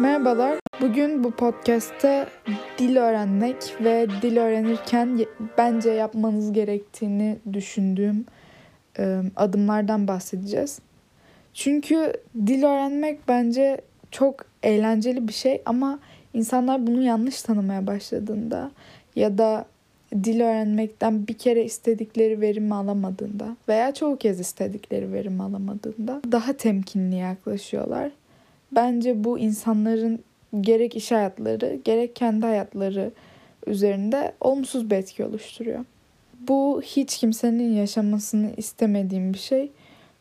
Merhabalar. Bugün bu podcast'te dil öğrenmek ve dil öğrenirken bence yapmanız gerektiğini düşündüğüm adımlardan bahsedeceğiz. Çünkü dil öğrenmek bence çok eğlenceli bir şey ama insanlar bunu yanlış tanımaya başladığında ya da dil öğrenmekten bir kere istedikleri verimi alamadığında veya çoğu kez istedikleri verimi alamadığında daha temkinli yaklaşıyorlar. Bence bu insanların gerek iş hayatları gerek kendi hayatları üzerinde olumsuz bir etki oluşturuyor. Bu hiç kimsenin yaşamasını istemediğim bir şey.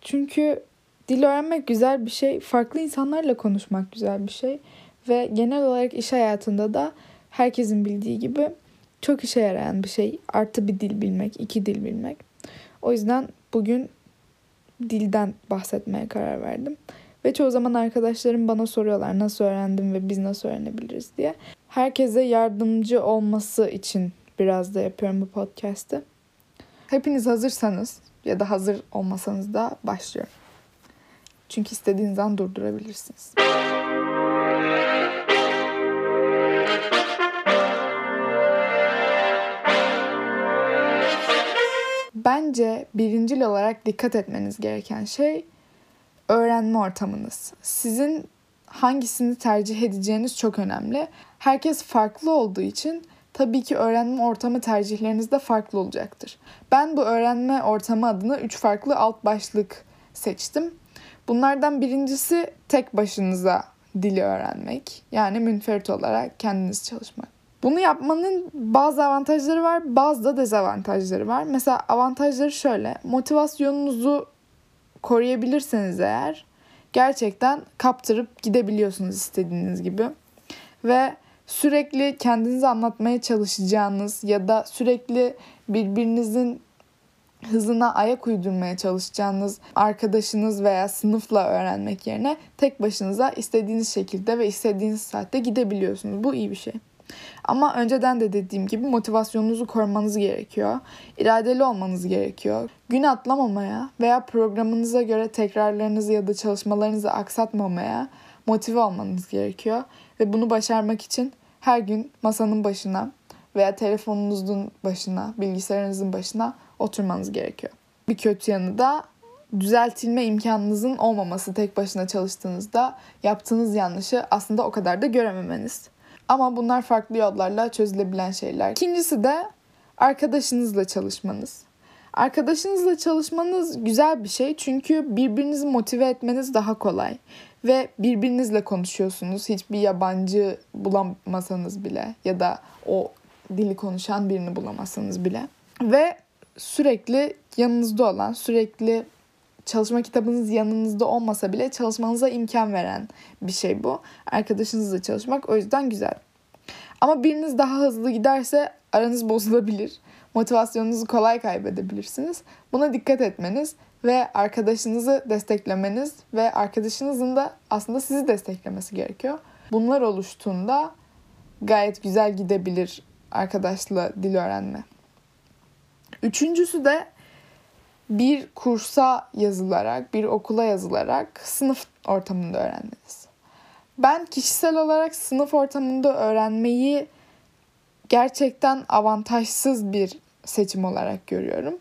Çünkü dil öğrenmek güzel bir şey, farklı insanlarla konuşmak güzel bir şey ve genel olarak iş hayatında da herkesin bildiği gibi çok işe yarayan bir şey. Artı bir dil bilmek, iki dil bilmek. O yüzden bugün dilden bahsetmeye karar verdim. Ve çoğu zaman arkadaşlarım bana soruyorlar nasıl öğrendim ve biz nasıl öğrenebiliriz diye. Herkese yardımcı olması için biraz da yapıyorum bu podcast'ı. Hepiniz hazırsanız ya da hazır olmasanız da başlıyorum. Çünkü istediğiniz an durdurabilirsiniz. Bence birincil olarak dikkat etmeniz gereken şey öğrenme ortamınız. Sizin hangisini tercih edeceğiniz çok önemli. Herkes farklı olduğu için tabii ki öğrenme ortamı tercihleriniz de farklı olacaktır. Ben bu öğrenme ortamı adına 3 farklı alt başlık seçtim. Bunlardan birincisi tek başınıza dili öğrenmek. Yani münferit olarak kendiniz çalışmak. Bunu yapmanın bazı avantajları var, bazı da dezavantajları var. Mesela avantajları şöyle. Motivasyonunuzu koruyabilirseniz eğer gerçekten kaptırıp gidebiliyorsunuz istediğiniz gibi. Ve sürekli kendinizi anlatmaya çalışacağınız ya da sürekli birbirinizin hızına ayak uydurmaya çalışacağınız arkadaşınız veya sınıfla öğrenmek yerine tek başınıza istediğiniz şekilde ve istediğiniz saatte gidebiliyorsunuz. Bu iyi bir şey. Ama önceden de dediğim gibi motivasyonunuzu korumanız gerekiyor. İradeli olmanız gerekiyor. Gün atlamamaya veya programınıza göre tekrarlarınızı ya da çalışmalarınızı aksatmamaya motive olmanız gerekiyor. Ve bunu başarmak için her gün masanın başına veya telefonunuzun başına, bilgisayarınızın başına oturmanız gerekiyor. Bir kötü yanı da düzeltilme imkanınızın olmaması tek başına çalıştığınızda yaptığınız yanlışı aslında o kadar da görememeniz. Ama bunlar farklı yollarla çözülebilen şeyler. İkincisi de arkadaşınızla çalışmanız. Arkadaşınızla çalışmanız güzel bir şey çünkü birbirinizi motive etmeniz daha kolay ve birbirinizle konuşuyorsunuz. Hiçbir yabancı bulamasanız bile ya da o dili konuşan birini bulamasanız bile. Ve sürekli yanınızda olan, sürekli çalışma kitabınız yanınızda olmasa bile çalışmanıza imkan veren bir şey bu. Arkadaşınızla çalışmak o yüzden güzel. Ama biriniz daha hızlı giderse aranız bozulabilir. Motivasyonunuzu kolay kaybedebilirsiniz. Buna dikkat etmeniz ve arkadaşınızı desteklemeniz ve arkadaşınızın da aslında sizi desteklemesi gerekiyor. Bunlar oluştuğunda gayet güzel gidebilir arkadaşla dil öğrenme. Üçüncüsü de bir kursa yazılarak, bir okula yazılarak sınıf ortamında öğrenmeniz. Ben kişisel olarak sınıf ortamında öğrenmeyi gerçekten avantajsız bir seçim olarak görüyorum.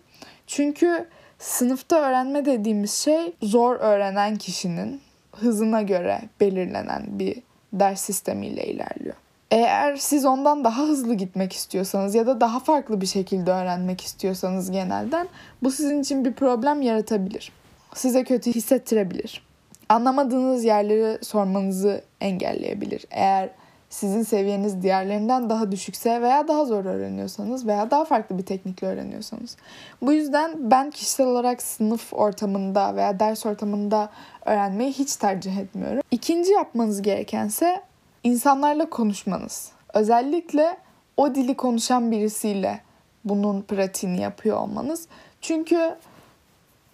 Çünkü sınıfta öğrenme dediğimiz şey zor öğrenen kişinin hızına göre belirlenen bir ders sistemiyle ilerliyor. Eğer siz ondan daha hızlı gitmek istiyorsanız ya da daha farklı bir şekilde öğrenmek istiyorsanız genelden bu sizin için bir problem yaratabilir. Size kötü hissettirebilir. Anlamadığınız yerleri sormanızı engelleyebilir. Eğer sizin seviyeniz diğerlerinden daha düşükse veya daha zor öğreniyorsanız veya daha farklı bir teknikle öğreniyorsanız. Bu yüzden ben kişisel olarak sınıf ortamında veya ders ortamında öğrenmeyi hiç tercih etmiyorum. İkinci yapmanız gerekense insanlarla konuşmanız. Özellikle o dili konuşan birisiyle bunun pratiğini yapıyor olmanız. Çünkü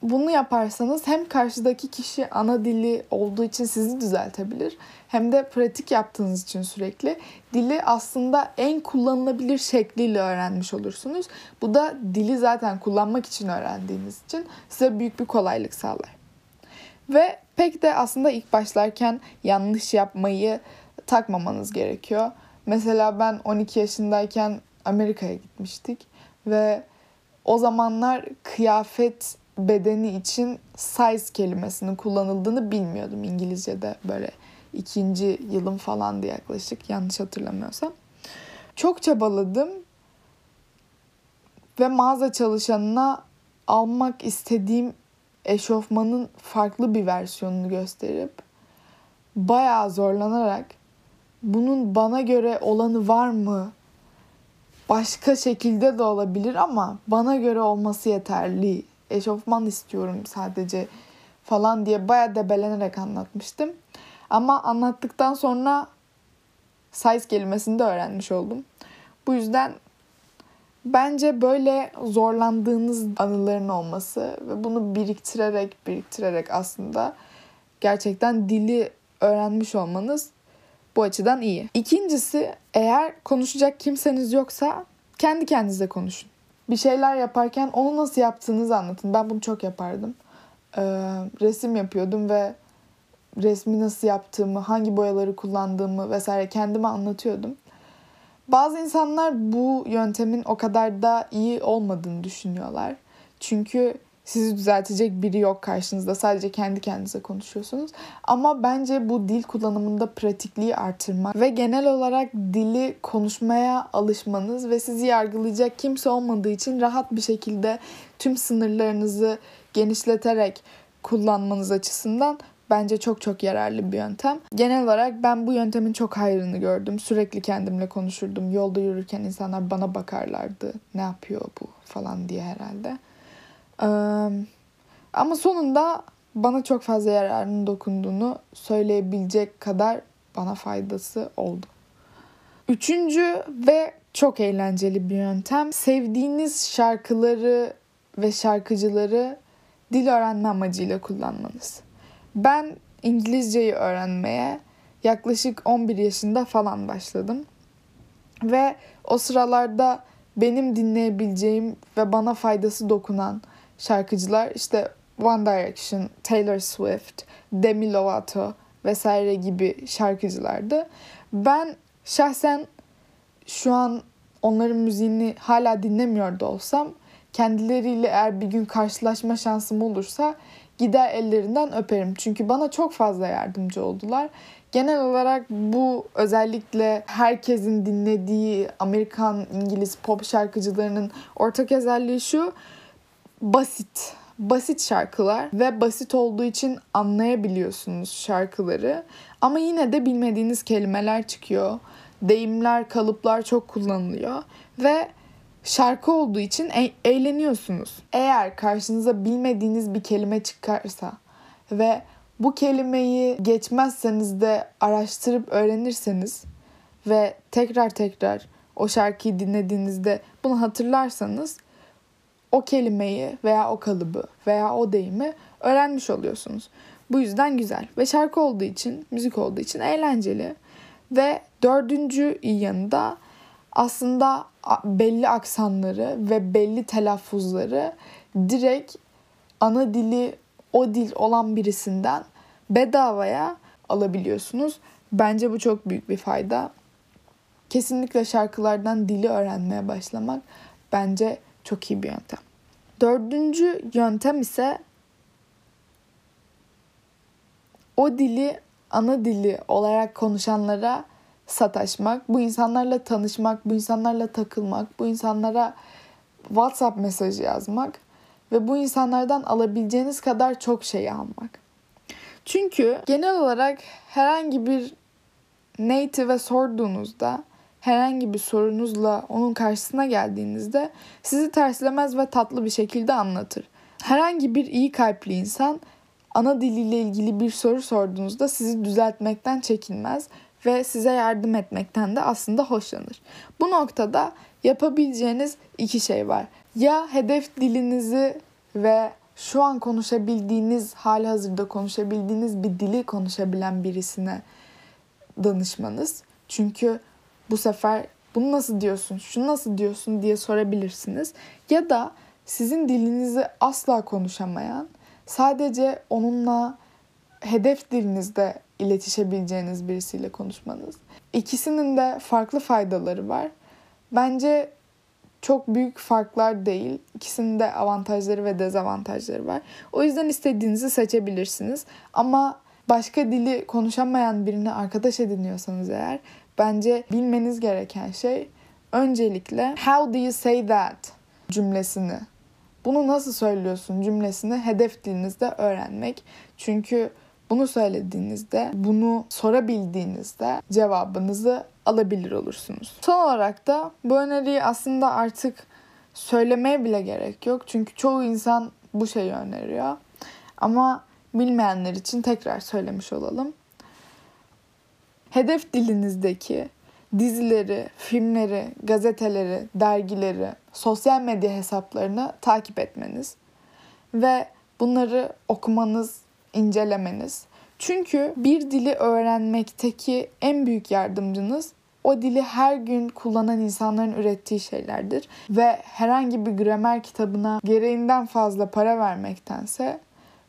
bunu yaparsanız hem karşıdaki kişi ana dili olduğu için sizi düzeltebilir hem de pratik yaptığınız için sürekli dili aslında en kullanılabilir şekliyle öğrenmiş olursunuz. Bu da dili zaten kullanmak için öğrendiğiniz için size büyük bir kolaylık sağlar. Ve pek de aslında ilk başlarken yanlış yapmayı takmamanız gerekiyor. Mesela ben 12 yaşındayken Amerika'ya gitmiştik ve o zamanlar kıyafet bedeni için size kelimesinin kullanıldığını bilmiyordum İngilizce'de böyle ikinci yılım falandı yaklaşık yanlış hatırlamıyorsam. Çok çabaladım ve mağaza çalışanına almak istediğim eşofmanın farklı bir versiyonunu gösterip bayağı zorlanarak bunun bana göre olanı var mı? Başka şekilde de olabilir ama bana göre olması yeterli. Eşofman istiyorum sadece falan diye bayağı debelenerek anlatmıştım. Ama anlattıktan sonra size kelimesini de öğrenmiş oldum. Bu yüzden bence böyle zorlandığınız anıların olması ve bunu biriktirerek biriktirerek aslında gerçekten dili öğrenmiş olmanız bu açıdan iyi. İkincisi eğer konuşacak kimseniz yoksa kendi kendinize konuşun. Bir şeyler yaparken onu nasıl yaptığınızı anlatın. Ben bunu çok yapardım. Ee, resim yapıyordum ve resmi nasıl yaptığımı, hangi boyaları kullandığımı vesaire kendime anlatıyordum. Bazı insanlar bu yöntemin o kadar da iyi olmadığını düşünüyorlar. Çünkü sizi düzeltecek biri yok karşınızda. Sadece kendi kendinize konuşuyorsunuz. Ama bence bu dil kullanımında pratikliği artırmak ve genel olarak dili konuşmaya alışmanız ve sizi yargılayacak kimse olmadığı için rahat bir şekilde tüm sınırlarınızı genişleterek kullanmanız açısından bence çok çok yararlı bir yöntem. Genel olarak ben bu yöntemin çok hayrını gördüm. Sürekli kendimle konuşurdum. Yolda yürürken insanlar bana bakarlardı. Ne yapıyor bu falan diye herhalde. Ama sonunda bana çok fazla yararının dokunduğunu söyleyebilecek kadar bana faydası oldu. Üçüncü ve çok eğlenceli bir yöntem. Sevdiğiniz şarkıları ve şarkıcıları dil öğrenme amacıyla kullanmanız. Ben İngilizceyi öğrenmeye yaklaşık 11 yaşında falan başladım. Ve o sıralarda benim dinleyebileceğim ve bana faydası dokunan şarkıcılar işte One Direction, Taylor Swift, Demi Lovato vesaire gibi şarkıcılardı. Ben şahsen şu an onların müziğini hala dinlemiyor da olsam kendileriyle eğer bir gün karşılaşma şansım olursa gider ellerinden öperim. Çünkü bana çok fazla yardımcı oldular. Genel olarak bu özellikle herkesin dinlediği Amerikan, İngiliz pop şarkıcılarının ortak özelliği şu basit. Basit şarkılar ve basit olduğu için anlayabiliyorsunuz şarkıları. Ama yine de bilmediğiniz kelimeler çıkıyor. Deyimler, kalıplar çok kullanılıyor ve şarkı olduğu için e- eğleniyorsunuz. Eğer karşınıza bilmediğiniz bir kelime çıkarsa ve bu kelimeyi geçmezseniz de araştırıp öğrenirseniz ve tekrar tekrar o şarkıyı dinlediğinizde bunu hatırlarsanız o kelimeyi veya o kalıbı veya o deyimi öğrenmiş oluyorsunuz. Bu yüzden güzel ve şarkı olduğu için, müzik olduğu için eğlenceli. Ve dördüncü yanında aslında belli aksanları ve belli telaffuzları direkt ana dili o dil olan birisinden bedavaya alabiliyorsunuz. Bence bu çok büyük bir fayda. Kesinlikle şarkılardan dili öğrenmeye başlamak bence çok iyi bir yöntem. Dördüncü yöntem ise o dili ana dili olarak konuşanlara sataşmak, bu insanlarla tanışmak, bu insanlarla takılmak, bu insanlara WhatsApp mesajı yazmak ve bu insanlardan alabileceğiniz kadar çok şey almak. Çünkü genel olarak herhangi bir native'e sorduğunuzda herhangi bir sorunuzla onun karşısına geldiğinizde sizi terslemez ve tatlı bir şekilde anlatır. Herhangi bir iyi kalpli insan ana diliyle ilgili bir soru sorduğunuzda sizi düzeltmekten çekinmez ve size yardım etmekten de aslında hoşlanır. Bu noktada yapabileceğiniz iki şey var. Ya hedef dilinizi ve şu an konuşabildiğiniz, hali hazırda konuşabildiğiniz bir dili konuşabilen birisine danışmanız. Çünkü bu sefer bunu nasıl diyorsun, şunu nasıl diyorsun diye sorabilirsiniz. Ya da sizin dilinizi asla konuşamayan, sadece onunla hedef dilinizde iletişebileceğiniz birisiyle konuşmanız. İkisinin de farklı faydaları var. Bence çok büyük farklar değil. İkisinin de avantajları ve dezavantajları var. O yüzden istediğinizi seçebilirsiniz. Ama başka dili konuşamayan birini arkadaş ediniyorsanız eğer bence bilmeniz gereken şey öncelikle how do you say that cümlesini bunu nasıl söylüyorsun cümlesini hedef dilinizde öğrenmek. Çünkü bunu söylediğinizde, bunu sorabildiğinizde cevabınızı alabilir olursunuz. Son olarak da bu öneriyi aslında artık söylemeye bile gerek yok. Çünkü çoğu insan bu şeyi öneriyor. Ama bilmeyenler için tekrar söylemiş olalım. Hedef dilinizdeki dizileri, filmleri, gazeteleri, dergileri, sosyal medya hesaplarını takip etmeniz ve bunları okumanız, incelemeniz. Çünkü bir dili öğrenmekteki en büyük yardımcınız o dili her gün kullanan insanların ürettiği şeylerdir ve herhangi bir gramer kitabına gereğinden fazla para vermektense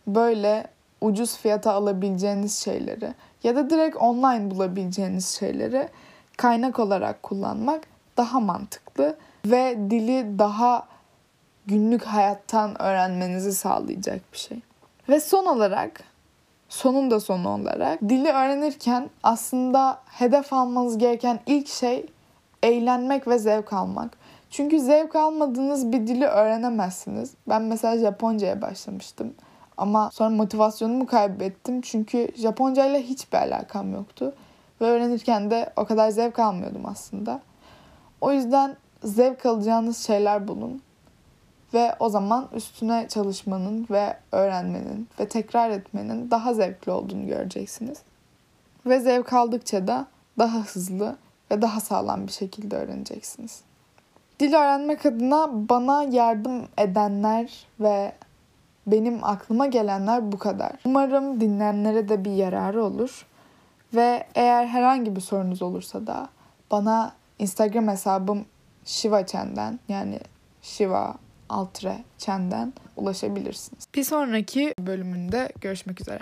böyle ucuz fiyata alabileceğiniz şeyleri ya da direkt online bulabileceğiniz şeyleri kaynak olarak kullanmak daha mantıklı ve dili daha günlük hayattan öğrenmenizi sağlayacak bir şey. Ve son olarak sonun da sonu olarak dili öğrenirken aslında hedef almanız gereken ilk şey eğlenmek ve zevk almak. Çünkü zevk almadığınız bir dili öğrenemezsiniz. Ben mesela Japonca'ya başlamıştım. Ama sonra motivasyonumu kaybettim. Çünkü Japonca ile hiçbir alakam yoktu. Ve öğrenirken de o kadar zevk almıyordum aslında. O yüzden zevk alacağınız şeyler bulun. Ve o zaman üstüne çalışmanın ve öğrenmenin ve tekrar etmenin daha zevkli olduğunu göreceksiniz. Ve zevk aldıkça da daha hızlı ve daha sağlam bir şekilde öğreneceksiniz. Dil öğrenmek adına bana yardım edenler ve benim aklıma gelenler bu kadar. Umarım dinleyenlere de bir yararı olur. Ve eğer herhangi bir sorunuz olursa da bana Instagram hesabım Shiva Chen'den yani Shiva Altre Chen'den ulaşabilirsiniz. Bir sonraki bölümünde görüşmek üzere.